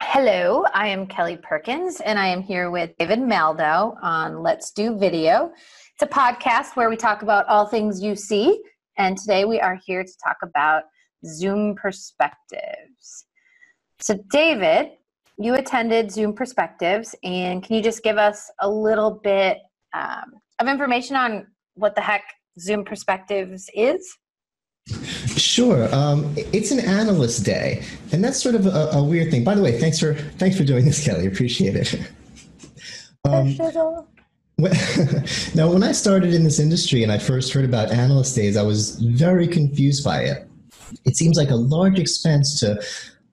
Hello, I am Kelly Perkins, and I am here with David Maldow on Let's Do Video. It's a podcast where we talk about all things UC, and today we are here to talk about Zoom perspectives. So, David, you attended Zoom Perspectives, and can you just give us a little bit um, of information on what the heck Zoom Perspectives is? Sure. Um, it's an analyst day, and that's sort of a, a, weird thing. By the way, thanks for thanks for doing this, Kelly. Appreciate it. Um, now, when I started in this industry and I first heard about analyst days, I was very confused by it. It seems like a large expense to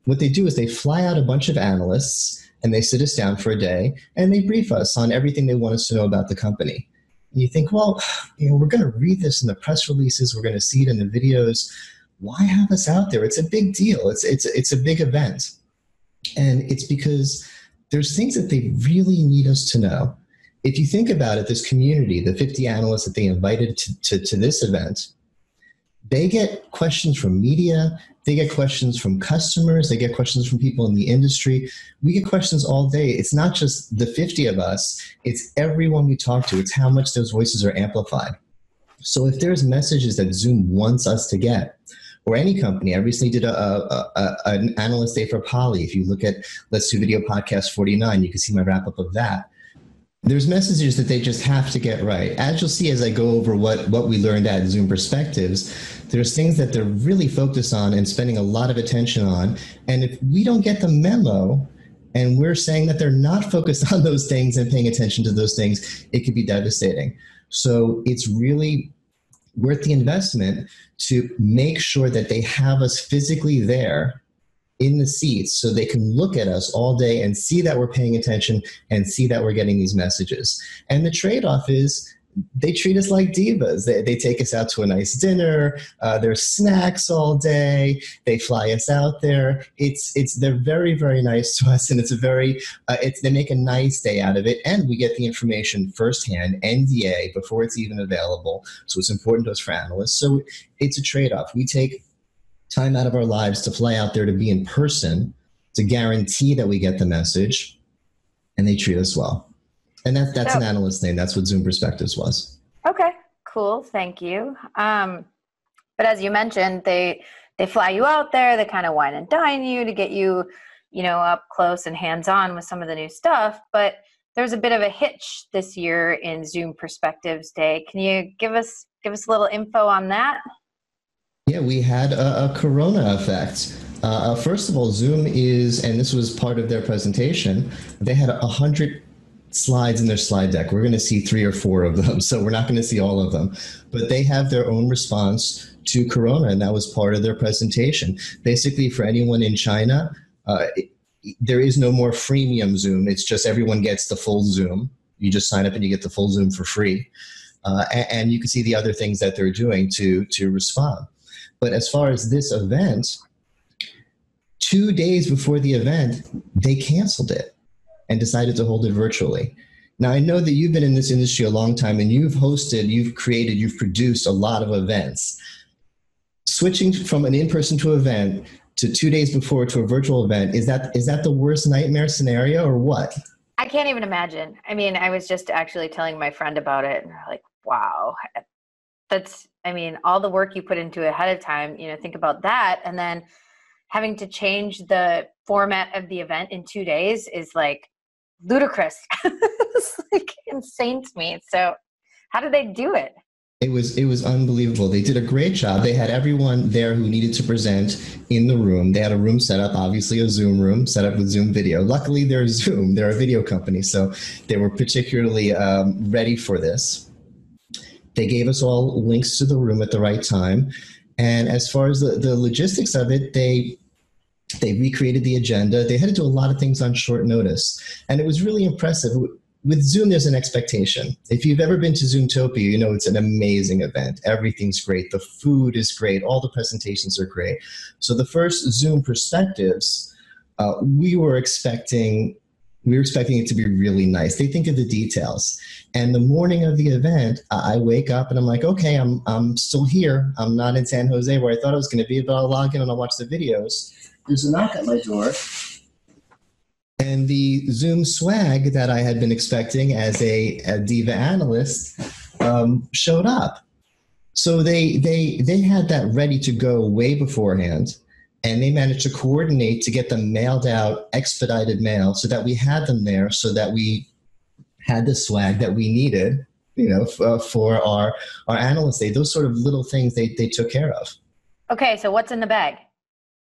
what they do is they fly out a bunch of analysts and they sit us down for a day and they brief us on everything they want us to know about the company. You think, well, you know, we're going to read this in the press releases, we're going to see it in the videos. Why have us out there? It's a big deal. It's it's it's a big event, and it's because there's things that they really need us to know. If you think about it, this community, the 50 analysts that they invited to, to, to this event, they get questions from media they get questions from customers. They get questions from people in the industry. We get questions all day. It's not just the 50 of us. It's everyone we talk to. It's how much those voices are amplified. So if there's messages that zoom wants us to get or any company. I recently did a, a, a, an analyst day for Poly. If you look at Let's Do Video Podcast 49, you can see my wrap up of that there's messages that they just have to get right. As you'll see as I go over what, what we learned at Zoom Perspectives, there's things that they're really focused on and spending a lot of attention on. And if we don't get the memo and we're saying that they're not focused on those things and paying attention to those things, it could be devastating. So it's really worth the investment to make sure that they have us physically there in the seats so they can look at us all day and see that we're paying attention and see that we're getting these messages. And the trade off is they treat us like divas. They, they take us out to a nice dinner. Uh, there's snacks all day. They fly us out there. It's it's they're very very nice to us, and it's a very uh, it's they make a nice day out of it, and we get the information firsthand, NDA before it's even available. So it's important to us for analysts. So it's a trade off. We take time out of our lives to fly out there to be in person to guarantee that we get the message and they treat us well. And that, that's so, an analyst name. That's what Zoom Perspectives was. Okay, cool. Thank you. Um, but as you mentioned, they they fly you out there. They kind of wine and dine you to get you, you know, up close and hands on with some of the new stuff. But there's a bit of a hitch this year in Zoom Perspectives Day. Can you give us give us a little info on that? Yeah, we had a, a corona effect. Uh, uh, first of all, Zoom is, and this was part of their presentation, they had a hundred slides in their slide deck. We're going to see three or four of them, so we're not going to see all of them. But they have their own response to corona, and that was part of their presentation. Basically, for anyone in China, uh, there is no more freemium Zoom. It's just everyone gets the full Zoom. You just sign up and you get the full Zoom for free. Uh, and, and, you can see the other things that they're doing to to respond. But as far as this event, two days before the event, they canceled it and decided to hold it virtually. Now, I know that you've been in this industry a long time and you've hosted, you've created, you've produced a lot of events. Switching from an in person to event to two days before to a virtual event, is that, is that the worst nightmare scenario or what? I can't even imagine. I mean, I was just actually telling my friend about it and like, wow, that's i mean all the work you put into ahead of time you know think about that. And then having to change the format of the event in two days is like ludicrous. It's like insane to me. So how did they do it? It was it was unbelievable. They did a great job. They had everyone there who needed to present in the room. They had a room set up obviously a zoom room set up with zoom video. Luckily they're zoom. They're a video company so they were particularly um, ready for this they gave us all links to the room at the right time. And as far as the, the logistics of it, they they recreated the agenda. They had to do a lot of things on short notice. And it was really impressive. With Zoom, there's an expectation. If you've ever been to Zoomtopia, you know it's an amazing event. Everything's great. The food is great. All the presentations are great. So the first Zoom perspectives, uh, we were expecting We were expecting it to be really nice. They think of the details. And the morning of the event, I wake up and I'm like, okay, I'm, I'm still here. I'm not in San Jose where I thought I was going to be, but I'll log in and I'll watch the videos. There's a knock at my door. And the Zoom swag that I had been expecting as a, a Diva analyst um, showed up. So they, they, they had that ready to go way beforehand and they managed to coordinate to get them mailed out expedited mail so that we had them there so that we had the swag that we needed you know f- uh, for our our analyst day those sort of little things they, they took care of. Okay so what's in the bag?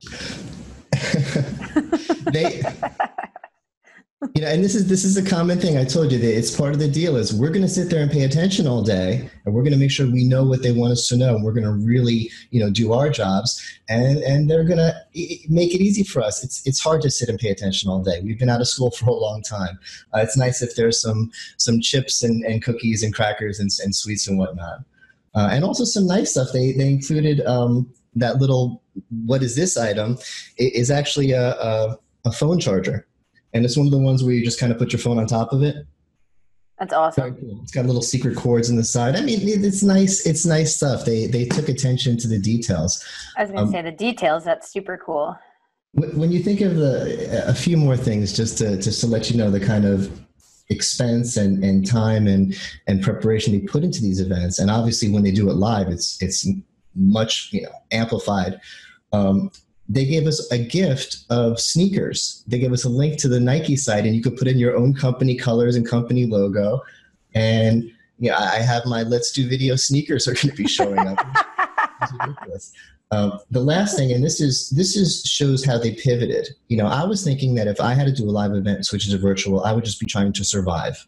They you know and this is this is a common thing. I told you that it's part of the deal is we're going to sit there and pay attention all day and we're going to make sure we know what they want us to know and we're going to really you know do our jobs and and they're going to make it easy for us. It's it's hard to sit and pay attention all day. We've been out of school for a long time. Uh, it's nice if there's some some chips and, and cookies and crackers and, and sweets and whatnot. Uh, and also some nice stuff. They they included um, that little what is this item? It is actually a, a, a phone charger and it's one of the ones where you just kind of put your phone on top of it. That's awesome. Cool. It's got little secret cords in the side. I mean, it's nice. It's nice stuff. They they took attention to the details. I was going to um, say the details. That's super cool. When you think of the a few more things, just to just to let you know the kind of expense and, and time and and preparation they put into these events, and obviously when they do it live, it's it's much you know amplified. Um, they gave us a gift of sneakers. They gave us a link to the Nike site, and you could put in your own company colors and company logo. And yeah, I have my Let's Do Video sneakers are going to be showing up. um, the last thing, and this is this is shows how they pivoted. You know, I was thinking that if I had to do a live event and switch to virtual, I would just be trying to survive.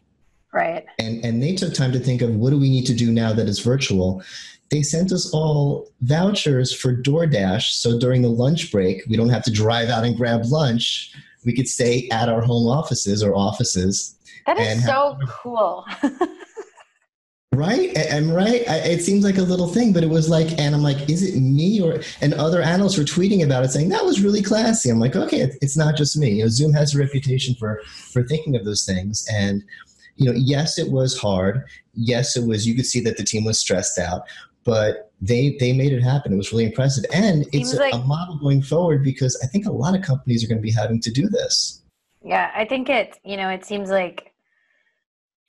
Right. And and they took time to think of what do we need to do now that it's virtual they sent us all vouchers for DoorDash. So during the lunch break, we don't have to drive out and grab lunch. We could stay at our home offices or offices. That is so have, cool. right? And right, it seems like a little thing, but it was like, and I'm like, is it me or? And other analysts were tweeting about it, saying that was really classy. I'm like, okay, it's not just me. You know, Zoom has a reputation for for thinking of those things, and you know, yes, it was hard. Yes, it was. You could see that the team was stressed out, but they they made it happen. It was really impressive, and it's a, like, a model going forward because I think a lot of companies are going to be having to do this. Yeah, I think it. You know, it seems like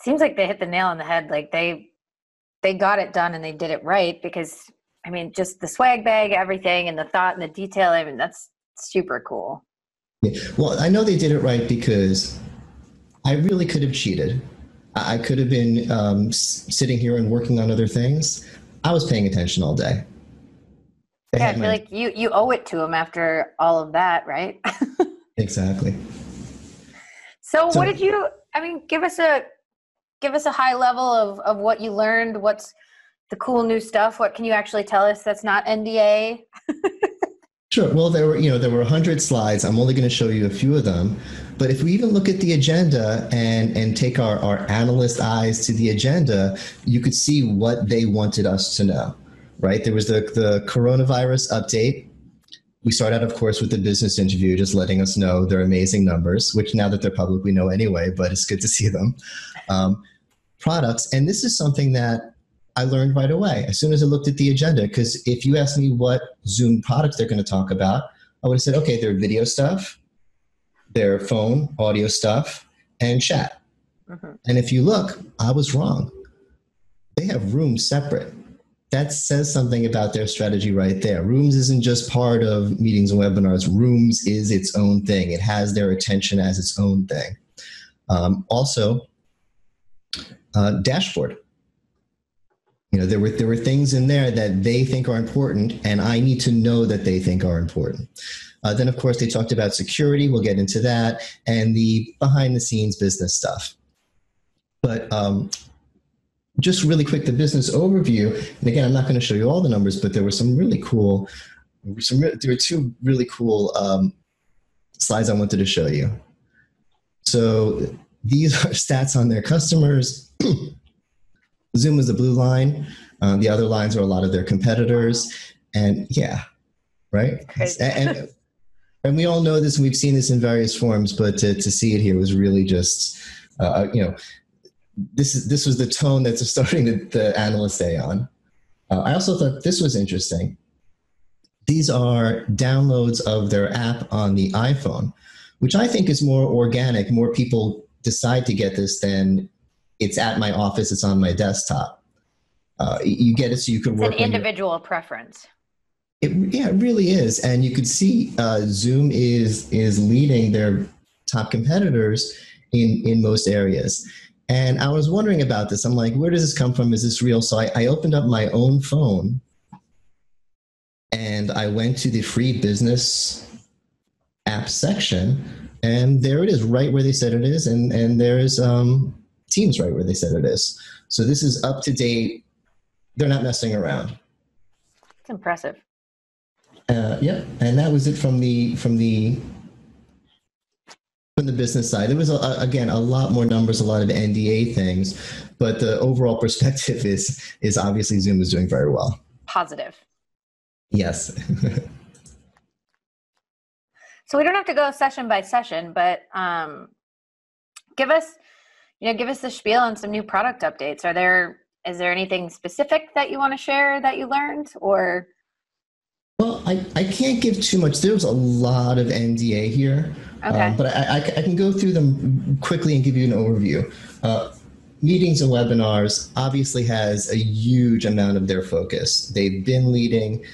seems like they hit the nail on the head. Like they they got it done and they did it right because I mean, just the swag bag, everything, and the thought and the detail. I mean, that's super cool. Yeah. Well, I know they did it right because I really could have cheated. I could have been um, sitting here and working on other things. I was paying attention all day. Yeah, I feel my... like you you owe it to them after all of that, right? exactly. So, so, what did you? I mean, give us a give us a high level of of what you learned. What's the cool new stuff? What can you actually tell us that's not NDA? Sure. Well, there were you know there were hundred slides. I'm only going to show you a few of them, but if we even look at the agenda and and take our our analyst eyes to the agenda, you could see what they wanted us to know. Right. There was the the coronavirus update. We start out, of course, with the business interview, just letting us know their amazing numbers, which now that they're public, we know anyway. But it's good to see them. Um, products, and this is something that I learned right away as soon as I looked at the agenda. Because if you asked me what Zoom products they're going to talk about, I would have said, okay, their video stuff, their phone, audio stuff, and chat. Mm-hmm. And if you look, I was wrong. They have rooms separate. That says something about their strategy right there. Rooms isn't just part of meetings and webinars. Rooms is its own thing. It has their attention as its own thing. Um, also, uh, dashboard you know there were there were things in there that they think are important and i need to know that they think are important. Uh, then of course they talked about security. We'll get into that and the behind the scenes business stuff. But um, just really quick the business overview and again i'm not going to show you all the numbers but there were some really cool some there were two really cool um, slides i wanted to show you. So these are stats on their customers Zoom is the blue line. Um, the other lines are a lot of their competitors. And yeah, right? And, and, and we all know this and we've seen this in various forms, but to, to see it here was really just, uh, uh you know, this is this was the tone that's starting the, the analyst day on. Uh, I also thought this was interesting. These are downloads of their app on the iPhone, which I think is more organic. More people decide to get this than it's at my office, it's on my desktop. Uh, you get it so you can work. An individual your, preference. It, yeah, it really is, and you could see uh, Zoom is is leading their top competitors in in most areas. And I was wondering about this. I'm like, where does this come from? Is this real? So I, I opened up my own phone and I went to the free business app section, and there it is, right where they said it is, and and there's um, Teams right where they said it is. So this is up to date. They're not messing around. It's impressive. Uh, yeah, and that was it from the from the from the business side. There was a, again a lot more numbers, a lot of NDA things, but the overall perspective is is obviously Zoom is doing very well. Positive. Yes. so we don't have to go session by session, but um, give us, you know, give us the spiel on some new product updates. Are there is there anything specific that you want to share that you learned, or? Well, I, I can't give too much. There's a lot of NDA here, okay. Um, but I, I, I, can go through them quickly and give you an overview. Uh, meetings and webinars obviously has a huge amount of their focus. They've been leading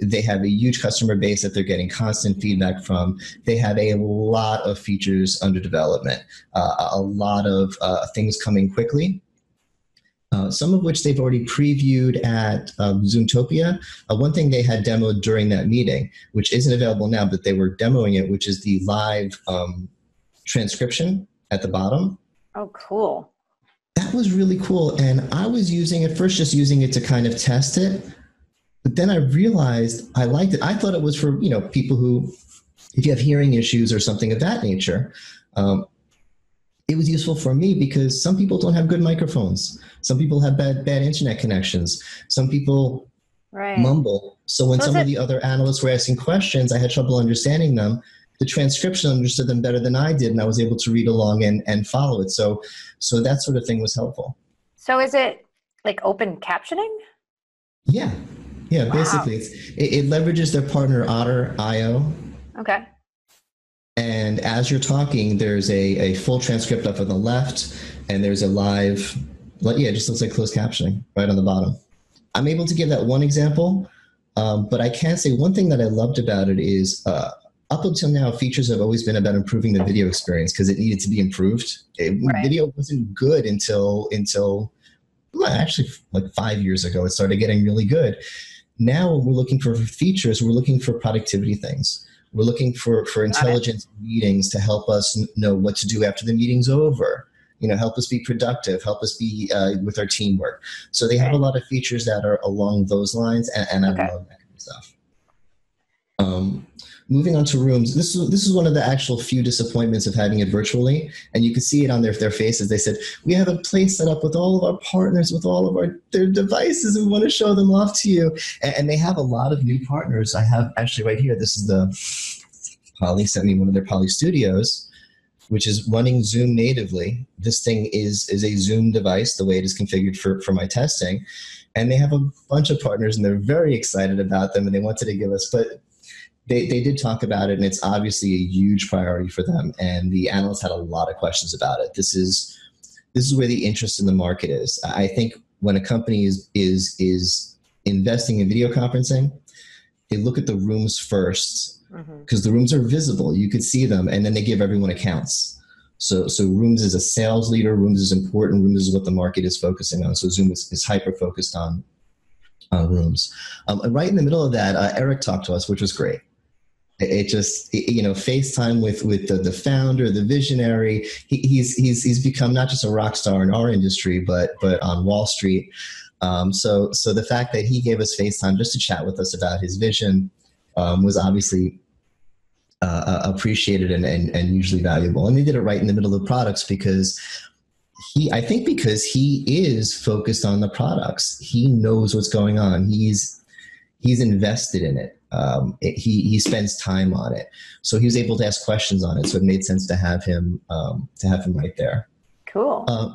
they have a huge customer base that they're getting constant feedback from. They have a lot of features under development, uh, a lot of uh, things coming quickly. Uh, some of which they've already previewed at um, Zoomtopia. Uh, one thing they had demoed during that meeting, which isn't available now, but they were demoing it, which is the live um, transcription at the bottom. Oh, cool. That was really cool. And I was using it first, just using it to kind of test it. But then I realized I liked it. I thought it was for you know people who, if you have hearing issues or something of that nature, um, it was useful for me because some people don't have good microphones. Some people have bad bad internet connections. Some people right. mumble. So when so some of the other analysts were asking questions, I had trouble understanding them. The transcription understood them better than I did, and I was able to read along and, and follow it. So so that sort of thing was helpful. So is it like open captioning? Yeah, yeah, wow. basically, it's, it, it, leverages their partner Otter Otter.io. Okay. And as you're talking, there's a, a full transcript up on the left, and there's a live, yeah, it just looks like closed captioning right on the bottom. I'm able to give that one example, um, but I can say one thing that I loved about it is uh, up until now, features have always been about improving the video experience because it needed to be improved. It, right. Video wasn't good until until well, actually like five years ago. It started getting really good. Now we're looking for features, we're looking for productivity things. We're looking for, for intelligent meetings to help us know what to do after the meeting's over. You know, help us be productive, help us be uh, with our teamwork. So they have a lot of features that are along those lines, and, and okay. I love that kind of stuff. Um, moving on to rooms this is this is one of the actual few disappointments of having it virtually and you can see it on their, their faces. They said we have a place set up with all of our partners with all of our their devices we want to show them off to you. And, and they have a lot of new partners. I have actually right here this is the poly sent me one of their poly studios which is running zoom natively. This thing is is a zoom device the way it is configured for for my testing and they have a bunch of partners and they're very excited about them and they wanted to give us but they, they did talk about it, and it's obviously a huge priority for them. And the analysts had a lot of questions about it. This is this is where the interest in the market is. I think when a company is is is investing in video conferencing, they look at the rooms first because mm-hmm. the rooms are visible. You could see them, and then they give everyone accounts. So, so Rooms is a sales leader. Rooms is important. Rooms is what the market is focusing on. So Zoom is, is hyper focused on, on Rooms. Um, right in the middle of that, uh, Eric talked to us, which was great it just you know FaceTime with with the, the founder, the visionary. He, he's he's he's become not just a rock star in our industry, but but on Wall Street. Um, so so the fact that he gave us FaceTime just to chat with us about his vision um, was obviously uh, uh appreciated and, and and usually valuable. And they did it right in the middle of the products because he I think because he is focused on the products. He knows what's going on. He's he's invested in it um, it, he he spends time on it. So he was able to ask questions on it. So it made sense to have him um, to have him right there. Cool. Uh,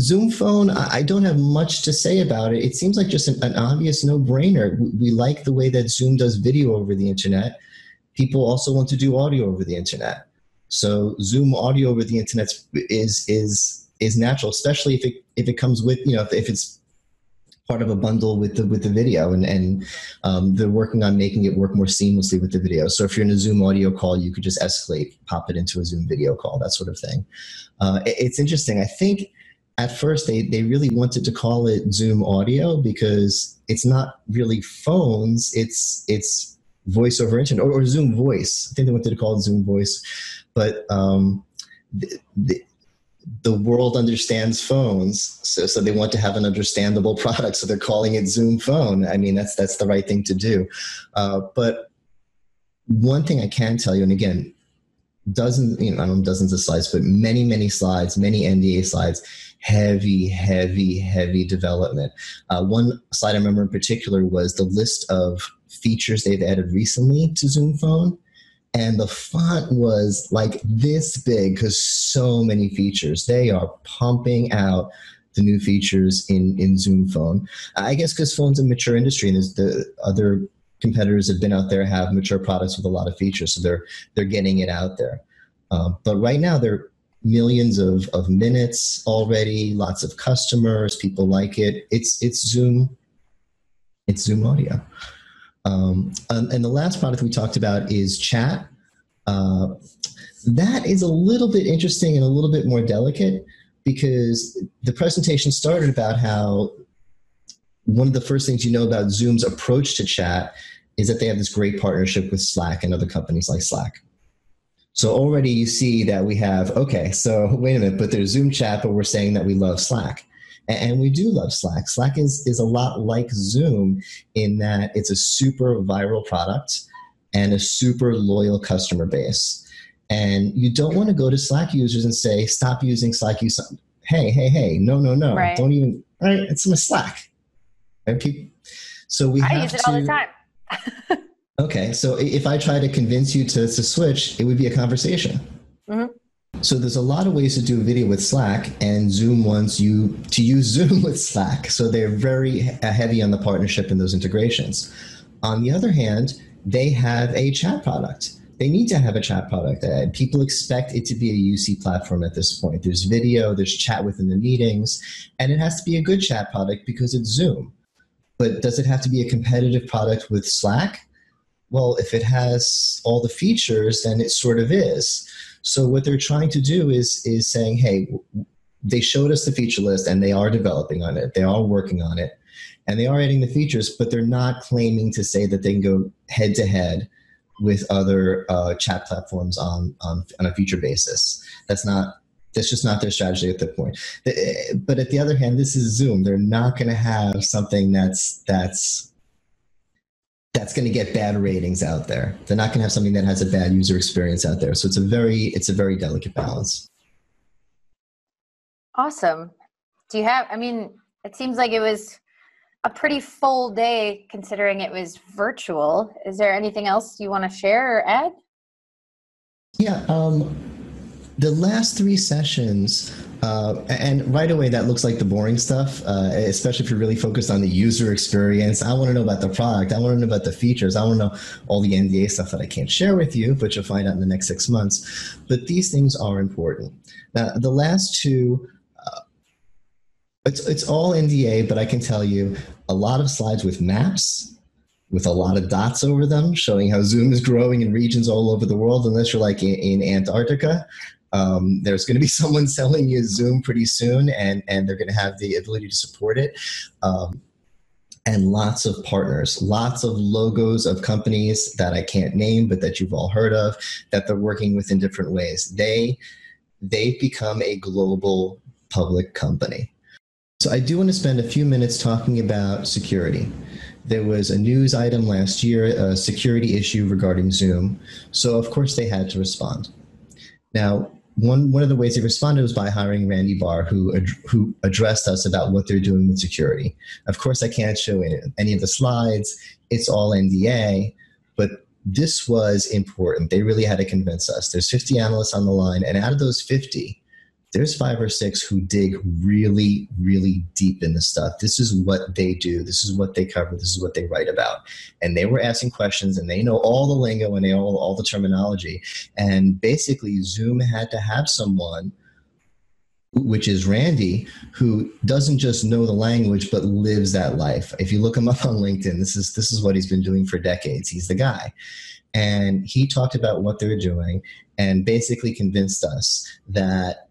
Zoom phone, I don't have much to say about it. It seems like just an, an obvious no brainer. We, we like the way that Zoom does video over the internet. People also want to do audio over the internet. So Zoom audio over the internet is is is natural, especially if it if it comes with you know if, if it's part of a bundle with the with the video and and um, they're working on making it work more seamlessly with the video. So if you're in a zoom audio call you could just escalate pop it into a zoom video call that sort of thing. Uh, it, it's interesting. I think at first they, they really wanted to call it zoom audio because it's not really phones it's it's voice over internet or, or zoom voice. I think they wanted to call it zoom voice. But um, the world understands phones so, so they want to have an understandable product so they're calling it zoom phone. I mean that's that's the right thing to do. Uh, but one thing i can tell you and again dozens you know i don't know dozens of slides but many many slides many nda slides heavy heavy heavy development. Uh, one slide i remember in particular was the list of features they've added recently to zoom phone and the font was like this big because so many features. They are pumping out the new features in in Zoom Phone. I guess because phone's a mature industry, and there's the other competitors have been out there have mature products with a lot of features, so they're they're getting it out there. Uh, but right now, there are millions of, of minutes already, lots of customers, people like it. It's it's Zoom, it's Zoom Audio. Um, and, and, the last product we talked about is chat. Uh, that is a little bit interesting and a little bit more delicate because the presentation started about how one of the first things you know about Zoom's approach to chat is that they have this great partnership with Slack and other companies like Slack. So already you see that we have, okay, so wait a minute, but there's Zoom chat, but we're saying that we love Slack and we do love Slack. Slack is is a lot like Zoom in that it's a super viral product and a super loyal customer base. And you don't want to go to Slack users and say, "Stop using Slack." Use hey, hey, hey, no, no, no, right. don't even. Right, it's my Slack. Right? So we I use it to, all the time. okay, so if I try to convince you to, to switch, it would be a conversation. Mm-hmm. So there's a lot of ways to do a video with Slack, and Zoom wants you to use Zoom with Slack. So they're very heavy on the partnership and those integrations. On the other hand, they have a chat product. They need to have a chat product. Uh, people expect it to be a UC platform at this point. There's video, there's chat within the meetings, and it has to be a good chat product because it's Zoom. But does it have to be a competitive product with Slack? Well, if it has all the features, then it sort of is. So what they're trying to do is is saying, hey, they showed us the feature list and they are developing on it. They are working on it and they are adding the features, but they're not claiming to say that they can go head to head with other uh, chat platforms on, on on a future basis. That's not that's just not their strategy at the point. But at the other hand, this is Zoom. They're not going to have something that's that's that's going to get bad ratings out there. They're not going to have something that has a bad user experience out there. So it's a very it's a very delicate balance. Awesome. Do you have I mean, it seems like it was a pretty full day considering it was virtual. Is there anything else you want to share or add? Yeah, um the last three sessions uh, and right away, that looks like the boring stuff, uh, especially if you're really focused on the user experience. I want to know about the product. I want to know about the features. I want to know all the NDA stuff that I can't share with you, but you'll find out in the next six months. But these things are important. Now, the last two, uh, it's, it's all NDA, but I can tell you a lot of slides with maps with a lot of dots over them showing how Zoom is growing in regions all over the world, unless you're like in, in Antarctica. Um, there's going to be someone selling you Zoom pretty soon, and and they're going to have the ability to support it. Um, and lots of partners, lots of logos of companies that I can't name, but that you've all heard of, that they're working with in different ways. They they've become a global public company. So I do want to spend a few minutes talking about security. There was a news item last year, a security issue regarding Zoom. So of course they had to respond. Now, one one of the ways they responded was by hiring Randy Barr, who who addressed us about what they're doing with security. Of course, I can't show any of the slides; it's all NDA. but this was important. They really had to convince us. There's 50 analysts on the line, and out of those 50, there's five or six who dig really, really deep in the stuff. This is what they do. This is what they cover. This is what they write about. And they were asking questions and they know all the lingo and they know all the terminology. And basically, Zoom had to have someone which is Randy, who doesn't just know the language but lives that life. If you look him up on LinkedIn, this is this is what he's been doing for decades. He's the guy. And he talked about what they're doing and basically convinced us that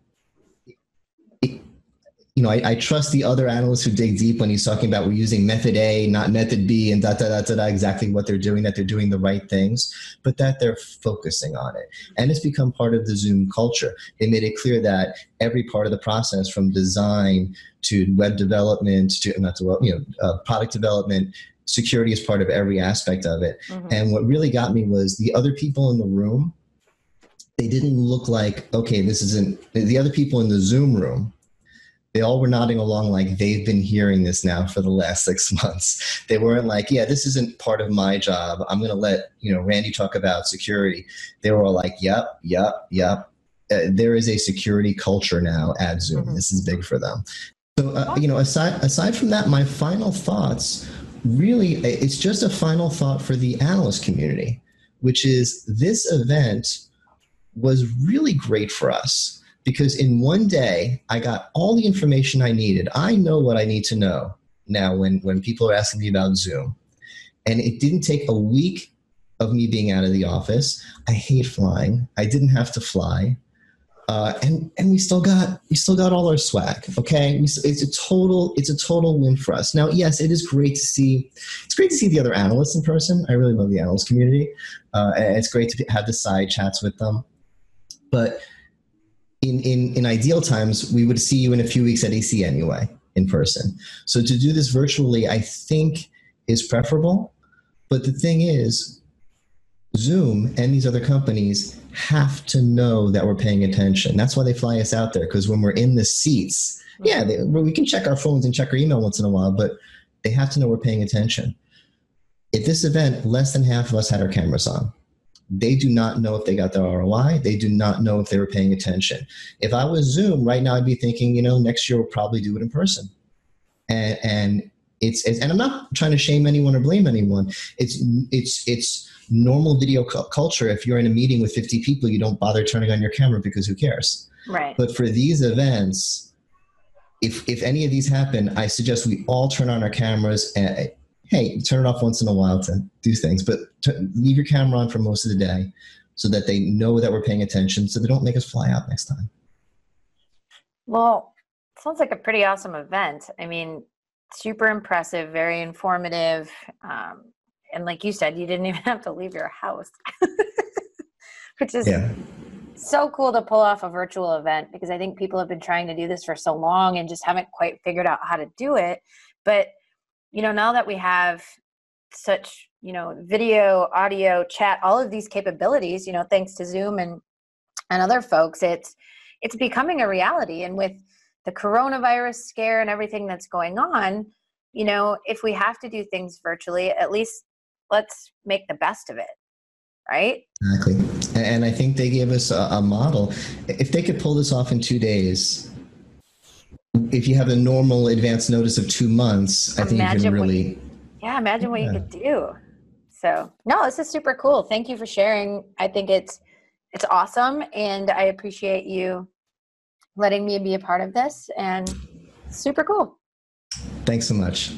you know, I, I, trust the other analysts who dig deep when he's talking about we're using method A, not method B, and da da da da da, exactly what they're doing, that they're doing the right things, but that they're focusing on it. And it's become part of the Zoom culture. They made it clear that every part of the process, from design to web development to not to you know uh, product development, security is part of every aspect of it. Mm-hmm. And what really got me was the other people in the room. They didn't look like okay. This isn't the other people in the Zoom room they all were nodding along like they've been hearing this now for the last six months. They weren't like, yeah, this isn't part of my job. I'm going to let, you know, Randy talk about security. They were all like, yep, yep, yep. Uh, there is a security culture now at Zoom. Mm-hmm. This is big for them. So, uh, you know, aside, aside from that, my final thoughts really, it's just a final thought for the analyst community, which is this event was really great for us because in one day I got all the information I needed. I know what I need to know now when, when people are asking me about Zoom. And it didn't take a week of me being out of the office. I hate flying. I didn't have to fly. Uh, and and we still got we still got all our swag. Okay, it's a total it's a total win for us. Now, yes, it is great to see. It's great to see the other analysts in person. I really love the analyst community. Uh, and it's great to have the side chats with them. But in, in, in ideal times, we would see you in a few weeks at EC anyway, in person. So to do this virtually, I think is preferable. But the thing is, Zoom and these other companies have to know that we're paying attention. That's why they fly us out there, because when we're in the seats, yeah, they, we can check our phones and check our email once in a while, but they have to know we're paying attention. At this event, less than half of us had our cameras on they do not know if they got their ROI. They do not know if they were paying attention. If I was Zoom right now, I'd be thinking, you know, next year we'll probably do it in person. And, and it's, it's and I'm not trying to shame anyone or blame anyone. It's it's it's normal video cu- culture. If you're in a meeting with 50 people, you don't bother turning on your camera because who cares? Right. But for these events, if if any of these happen, I suggest we all turn on our cameras and hey, turn it off once in a while to do things, but t- leave your camera on for most of the day so that they know that we're paying attention so they don't make us fly out next time. Well, sounds like a pretty awesome event. I mean, super impressive, very informative. Um, and like you said, you didn't even have to leave your house, which is yeah. so cool to pull off a virtual event because I think people have been trying to do this for so long and just haven't quite figured out how to do it. But you know, now that we have such, you know, video, audio, chat, all of these capabilities, you know, thanks to Zoom and and other folks, it's it's becoming a reality. And with the coronavirus scare and everything that's going on, you know, if we have to do things virtually, at least let's make the best of it. Right? Exactly. And I think they gave us a, a model. If they could pull this off in two days, if you have a normal advance notice of two months, I think you can really. You, yeah, imagine what yeah. you could do. So no, this is super cool. Thank you for sharing. I think it's it's awesome, and I appreciate you letting me be a part of this. And super cool. Thanks so much.